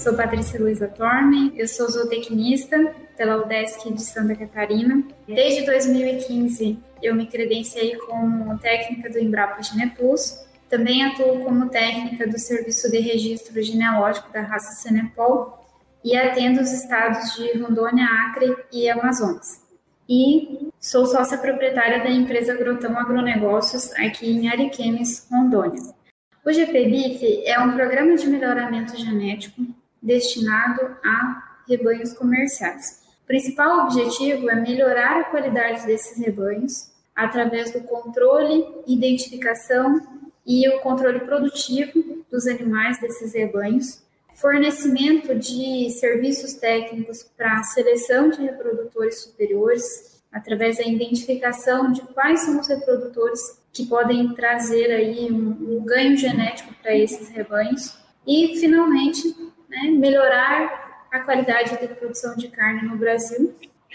sou Patrícia Luiza Torme, eu sou zootecnista pela UDESC de Santa Catarina. Desde 2015 eu me credenciei como técnica do Embrapa Geneplus, também atuo como técnica do Serviço de Registro Genealógico da raça Senepol e atendo os estados de Rondônia, Acre e Amazonas. E sou sócia proprietária da empresa Grotão Agronegócios aqui em Ariquemes, Rondônia. O GPBIF é um programa de melhoramento genético destinado a rebanhos comerciais. O principal objetivo é melhorar a qualidade desses rebanhos através do controle, identificação e o controle produtivo dos animais desses rebanhos, fornecimento de serviços técnicos para a seleção de reprodutores superiores, através da identificação de quais são os reprodutores que podem trazer aí um, um ganho genético para esses rebanhos e, finalmente, né, melhorar a qualidade da produção de carne no Brasil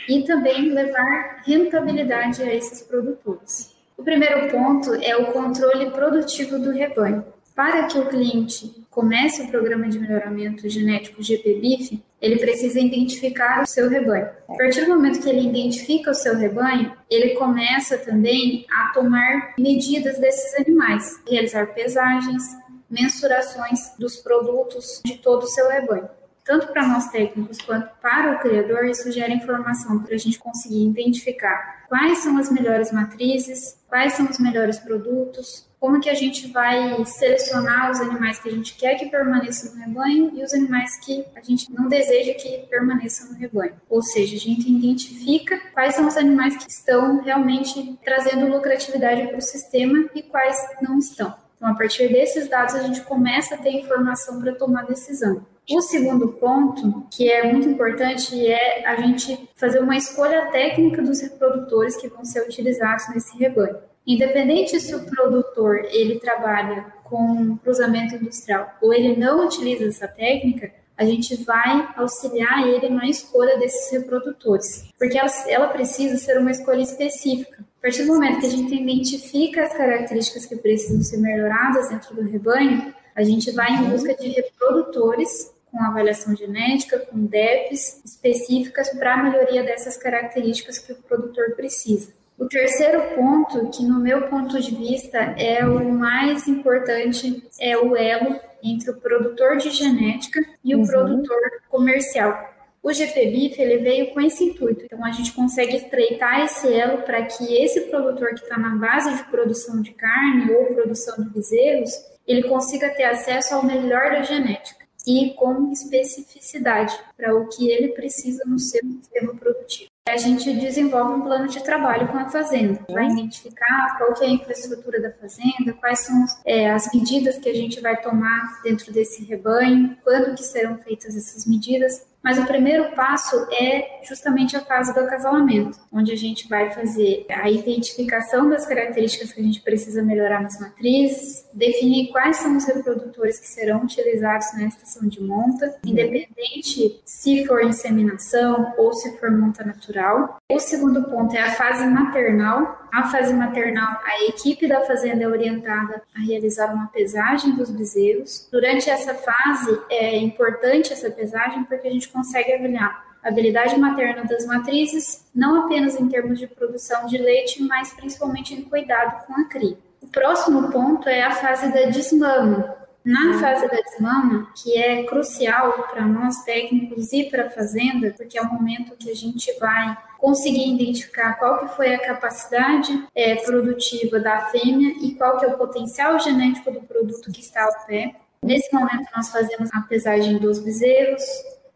e também levar rentabilidade a esses produtores. O primeiro ponto é o controle produtivo do rebanho. Para que o cliente comece o programa de melhoramento genético GPBIF, ele precisa identificar o seu rebanho. A partir do momento que ele identifica o seu rebanho, ele começa também a tomar medidas desses animais, realizar pesagens, mensurações dos produtos de todo o seu rebanho tanto para nós técnicos quanto para o criador, isso gera informação para a gente conseguir identificar quais são as melhores matrizes, quais são os melhores produtos, como que a gente vai selecionar os animais que a gente quer que permaneçam no rebanho e os animais que a gente não deseja que permaneçam no rebanho. Ou seja, a gente identifica quais são os animais que estão realmente trazendo lucratividade para o sistema e quais não estão. Então, a partir desses dados, a gente começa a ter informação para tomar decisão. O segundo ponto, que é muito importante, é a gente fazer uma escolha técnica dos reprodutores que vão ser utilizados nesse rebanho. Independente se o produtor ele trabalha com cruzamento industrial ou ele não utiliza essa técnica, a gente vai auxiliar ele na escolha desses reprodutores, porque ela, ela precisa ser uma escolha específica. A partir do momento que a gente identifica as características que precisam ser melhoradas dentro do rebanho, a gente vai em busca de reprodutores com avaliação genética, com DEPs específicas para a melhoria dessas características que o produtor precisa. O terceiro ponto, que no meu ponto de vista é o mais importante, é o elo entre o produtor de genética e o uhum. produtor comercial. O GPBIF ele veio com esse intuito, então a gente consegue estreitar esse elo para que esse produtor que está na base de produção de carne ou produção de bezerros, ele consiga ter acesso ao melhor da genética e com especificidade para o que ele precisa no seu sistema produtivo. A gente desenvolve um plano de trabalho com a fazenda, vai identificar qual é a infraestrutura da fazenda, quais são é, as medidas que a gente vai tomar dentro desse rebanho, quando que serão feitas essas medidas, mas o primeiro passo é justamente a fase do acasalamento, onde a gente vai fazer a identificação das características que a gente precisa melhorar nas matrizes, definir quais são os reprodutores que serão utilizados na estação de monta, independente se for inseminação ou se for monta natural. O segundo ponto é a fase maternal. A fase maternal, a equipe da fazenda é orientada a realizar uma pesagem dos bezerros. Durante essa fase, é importante essa pesagem porque a gente consegue avaliar a habilidade materna das matrizes, não apenas em termos de produção de leite, mas principalmente em cuidado com a cria. O próximo ponto é a fase da desmama. Na fase da desmama, que é crucial para nós técnicos e para a fazenda, porque é o momento que a gente vai conseguir identificar qual que foi a capacidade é, produtiva da fêmea e qual que é o potencial genético do produto que está ao pé. Nesse momento, nós fazemos a pesagem dos bezerros,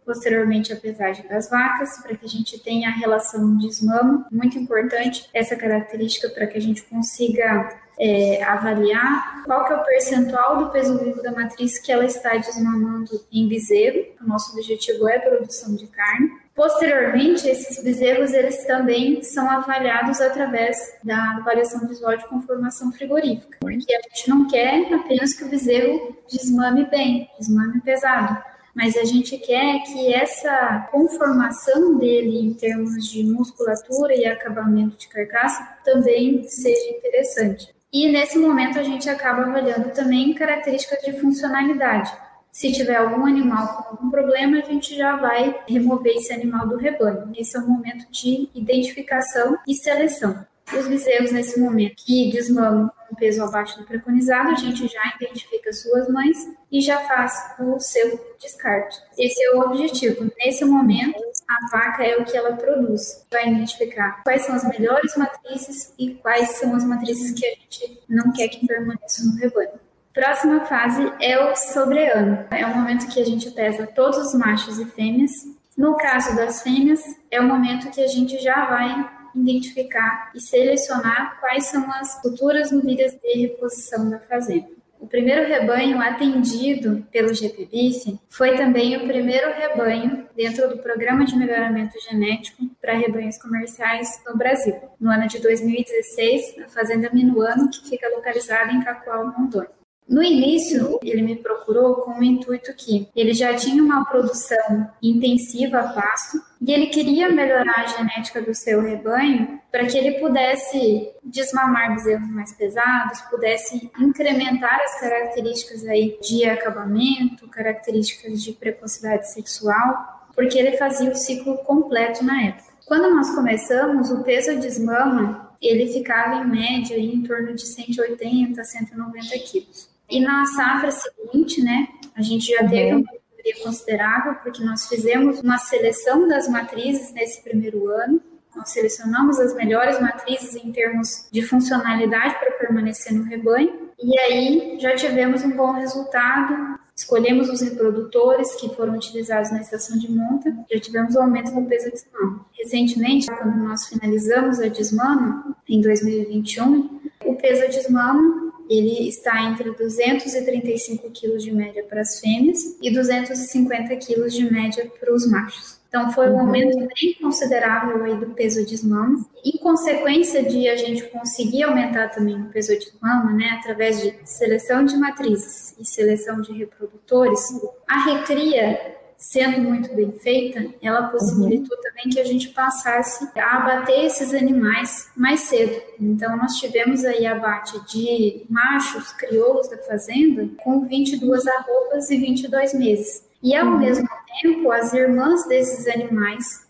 posteriormente a pesagem das vacas, para que a gente tenha a relação desmamo, muito importante essa característica para que a gente consiga é, avaliar qual que é o percentual do peso vivo da matriz que ela está desmamando em bezerro. O nosso objetivo é a produção de carne. Posteriormente, esses bezerros eles também são avaliados através da avaliação visual de conformação frigorífica, porque a gente não quer apenas que o bezerro desmame bem, desmame pesado, mas a gente quer que essa conformação dele em termos de musculatura e acabamento de carcaça também seja interessante. E nesse momento a gente acaba avaliando também características de funcionalidade. Se tiver algum animal com algum problema, a gente já vai remover esse animal do rebanho. Esse é o momento de identificação e seleção. Os bezerros, nesse momento, que desmamam com peso abaixo do preconizado, a gente já identifica suas mães e já faz o seu descarte. Esse é o objetivo. Nesse momento, a vaca é o que ela produz. Vai identificar quais são as melhores matrizes e quais são as matrizes que a gente não quer que permaneçam no rebanho. Próxima fase é o sobreano. É o momento que a gente pesa todos os machos e fêmeas. No caso das fêmeas, é o momento que a gente já vai identificar e selecionar quais são as futuras novilhas de reposição da fazenda. O primeiro rebanho atendido pelo GPBIF foi também o primeiro rebanho dentro do Programa de Melhoramento Genético para rebanhos comerciais no Brasil, no ano de 2016, na Fazenda Minuano, que fica localizada em Cacoal, Rondônia. No início, ele me procurou com o intuito que ele já tinha uma produção intensiva a pasto e ele queria melhorar a genética do seu rebanho para que ele pudesse desmamar bezerros mais pesados, pudesse incrementar as características aí de acabamento, características de precocidade sexual, porque ele fazia o ciclo completo na época. Quando nós começamos, o peso de desmama ele ficava em média em torno de 180 a 190 quilos. E na safra seguinte, né, a gente já teve uma melhoria considerável, porque nós fizemos uma seleção das matrizes nesse primeiro ano. Nós selecionamos as melhores matrizes em termos de funcionalidade para permanecer no rebanho. E aí já tivemos um bom resultado. Escolhemos os reprodutores que foram utilizados na estação de monta, já tivemos um aumento no peso de desmama. Recentemente, quando nós finalizamos a desmama, em 2021, o peso de desmama ele está entre 235 quilos de média para as fêmeas e 250 quilos de média para os machos. Então, foi um uhum. aumento bem considerável aí do peso de mama. Em consequência de a gente conseguir aumentar também o peso de mama, né, através de seleção de matrizes e seleção de reprodutores, a recria sendo muito bem feita, ela possibilitou uhum. também que a gente passasse a abater esses animais mais cedo. Então, nós tivemos aí abate de machos crioulos da fazenda com 22 arrobas e 22 meses. E, ao uhum. mesmo tempo, as irmãs desses animais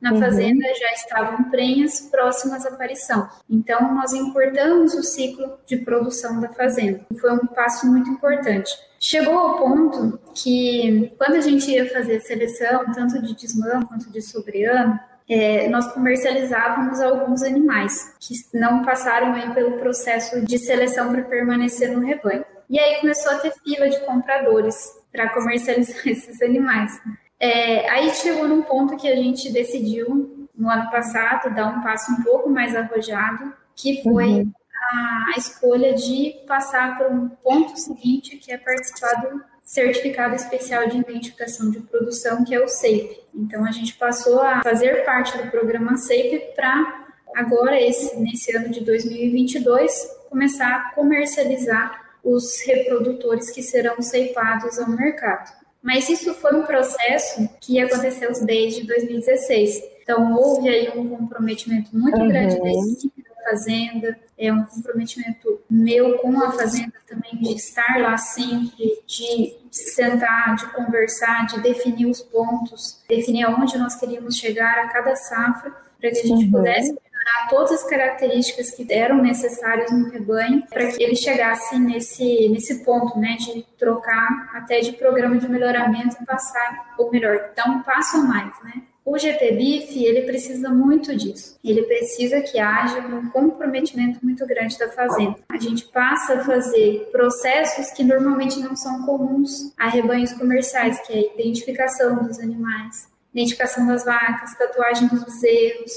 na uhum. fazenda uhum. já estavam prenhas próximas à aparição. Então, nós encurtamos o ciclo de produção da fazenda. Foi um passo muito importante. Chegou ao ponto que, quando a gente ia fazer seleção, tanto de desmã quanto de sobreano, é, nós comercializávamos alguns animais que não passaram aí pelo processo de seleção para permanecer no rebanho. E aí começou a ter fila de compradores para comercializar esses animais. É, aí chegou num ponto que a gente decidiu, no ano passado, dar um passo um pouco mais arrojado, que foi uhum. A, a, escolha de passar para um ponto seguinte, que é participar do Certificado Especial de Identificação de Produção, que é o SEIP. Então, a gente passou a fazer parte do programa SEIP para, agora, esse, nesse ano de 2022, começar a comercializar os reprodutores que serão ceipados ao mercado. Mas isso foi um processo que aconteceu desde 2016. Então, houve aí um comprometimento muito uhum. grande da equipe da Fazenda, é um comprometimento meu com a Fazenda também, de estar lá sempre, de sentar, de conversar, de definir os pontos, definir aonde nós queríamos chegar a cada safra, para que a gente uhum. pudesse todas as características que eram necessárias no rebanho para que ele chegasse nesse, nesse ponto, né, de trocar até de programa de melhoramento e passar, ou melhor, dar um passo a mais, né. O GPBIF, ele precisa muito disso. Ele precisa que haja um comprometimento muito grande da fazenda. A gente passa a fazer processos que normalmente não são comuns a rebanhos comerciais, que é a identificação dos animais, identificação das vacas, tatuagem dos bezerros,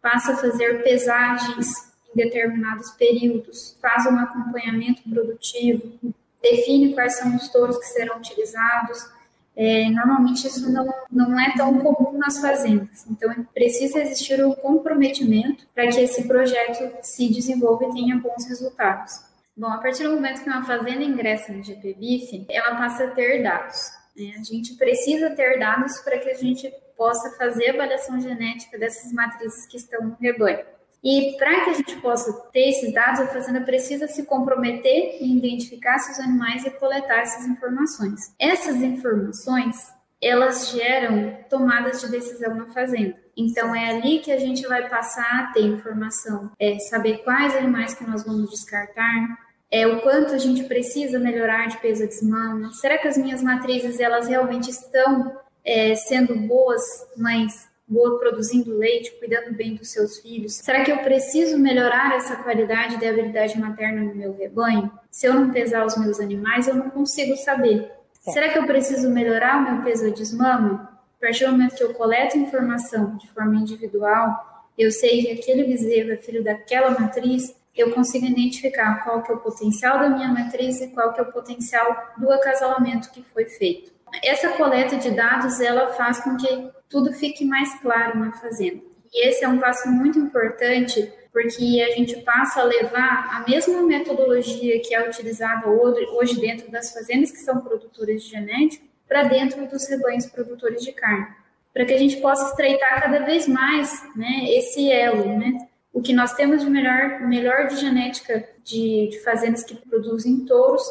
passa a fazer pesagens em determinados períodos, faz um acompanhamento produtivo, define quais são os touros que serão utilizados. É, normalmente isso não, não é tão comum nas fazendas, então precisa existir um comprometimento para que esse projeto se desenvolva e tenha bons resultados. Bom, a partir do momento que uma fazenda ingressa no GPBIF, ela passa a ter dados. Né? A gente precisa ter dados para que a gente possa fazer a avaliação genética dessas matrizes que estão no rebanho. E para que a gente possa ter esses dados, a fazenda precisa se comprometer em identificar seus animais e coletar essas informações. Essas informações, elas geram tomadas de decisão na fazenda. Então é ali que a gente vai passar a ter informação, é saber quais animais que nós vamos descartar, é o quanto a gente precisa melhorar de peso de mama. Será que as minhas matrizes elas realmente estão é, sendo boas mães boa produzindo leite, cuidando bem dos seus filhos? Será que eu preciso melhorar essa qualidade de habilidade materna no meu rebanho? Se eu não pesar os meus animais, eu não consigo saber. Será que eu preciso melhorar o meu peso de desmama? A partir do momento que eu coleto informação de forma individual, eu sei que aquele bezerro é filho daquela matriz, eu consigo identificar qual que é o potencial da minha matriz e qual que é o potencial do acasalamento que foi feito. Essa coleta de dados, ela faz com que tudo fique mais claro na fazenda. E esse é um passo muito importante, porque a gente passa a levar a mesma metodologia que é utilizada hoje dentro das fazendas que são produtoras de genética para dentro dos rebanhos produtores de carne, para que a gente possa estreitar cada vez mais né, esse elo, né? O que nós temos de melhor, melhor de genética de, de fazendas que produzem touros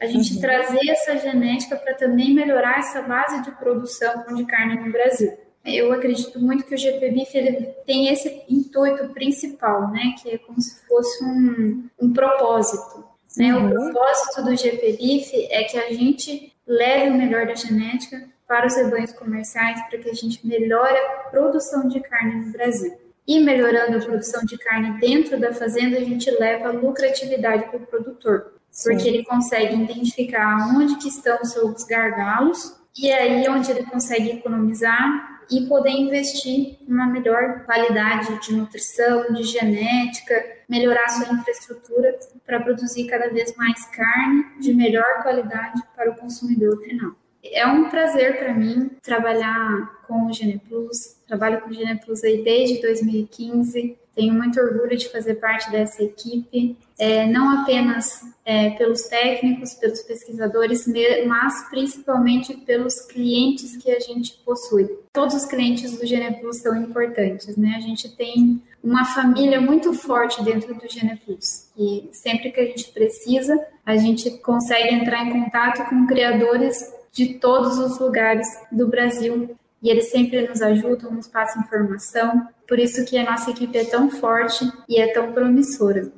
a gente uhum. trazer essa genética para também melhorar essa base de produção de carne no Brasil. Eu acredito muito que o GPBIF ele tem esse intuito principal, né, que é como se fosse um, um propósito. Né? Uhum. O propósito do GPBIF é que a gente leve o melhor da genética para os rebanhos comerciais para que a gente melhore a produção de carne no Brasil. E melhorando a produção de carne dentro da fazenda, a gente leva a lucratividade para o produtor porque Sim. ele consegue identificar onde que estão os seus gargalos e aí é onde ele consegue economizar e poder investir numa melhor qualidade de nutrição, de genética, melhorar sua infraestrutura para produzir cada vez mais carne de melhor qualidade para o consumidor final. É um prazer para mim trabalhar com o Geneplus. Trabalho com o Geneplus aí desde 2015. Tenho muito orgulho de fazer parte dessa equipe, é, não apenas é, pelos técnicos, pelos pesquisadores, mas principalmente pelos clientes que a gente possui. Todos os clientes do Geneplus são importantes, né? A gente tem uma família muito forte dentro do Geneplus e sempre que a gente precisa, a gente consegue entrar em contato com criadores de todos os lugares do Brasil e eles sempre nos ajudam, nos passam informação. Por isso que a nossa equipe é tão forte e é tão promissora.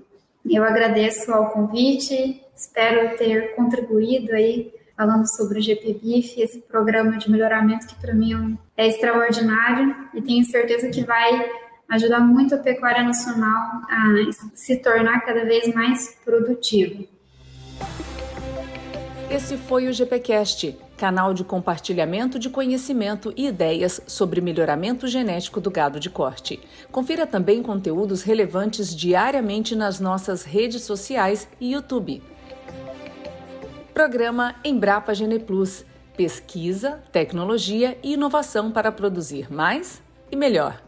Eu agradeço ao convite, espero ter contribuído aí falando sobre o GPBIF, esse programa de melhoramento que para mim é extraordinário e tenho certeza que vai ajudar muito a pecuária nacional a se tornar cada vez mais produtiva. Esse foi o GPcast, canal de compartilhamento de conhecimento e ideias sobre melhoramento genético do gado de corte. Confira também conteúdos relevantes diariamente nas nossas redes sociais e YouTube. Programa Embrapa Gene Plus. Pesquisa, tecnologia e inovação para produzir mais e melhor.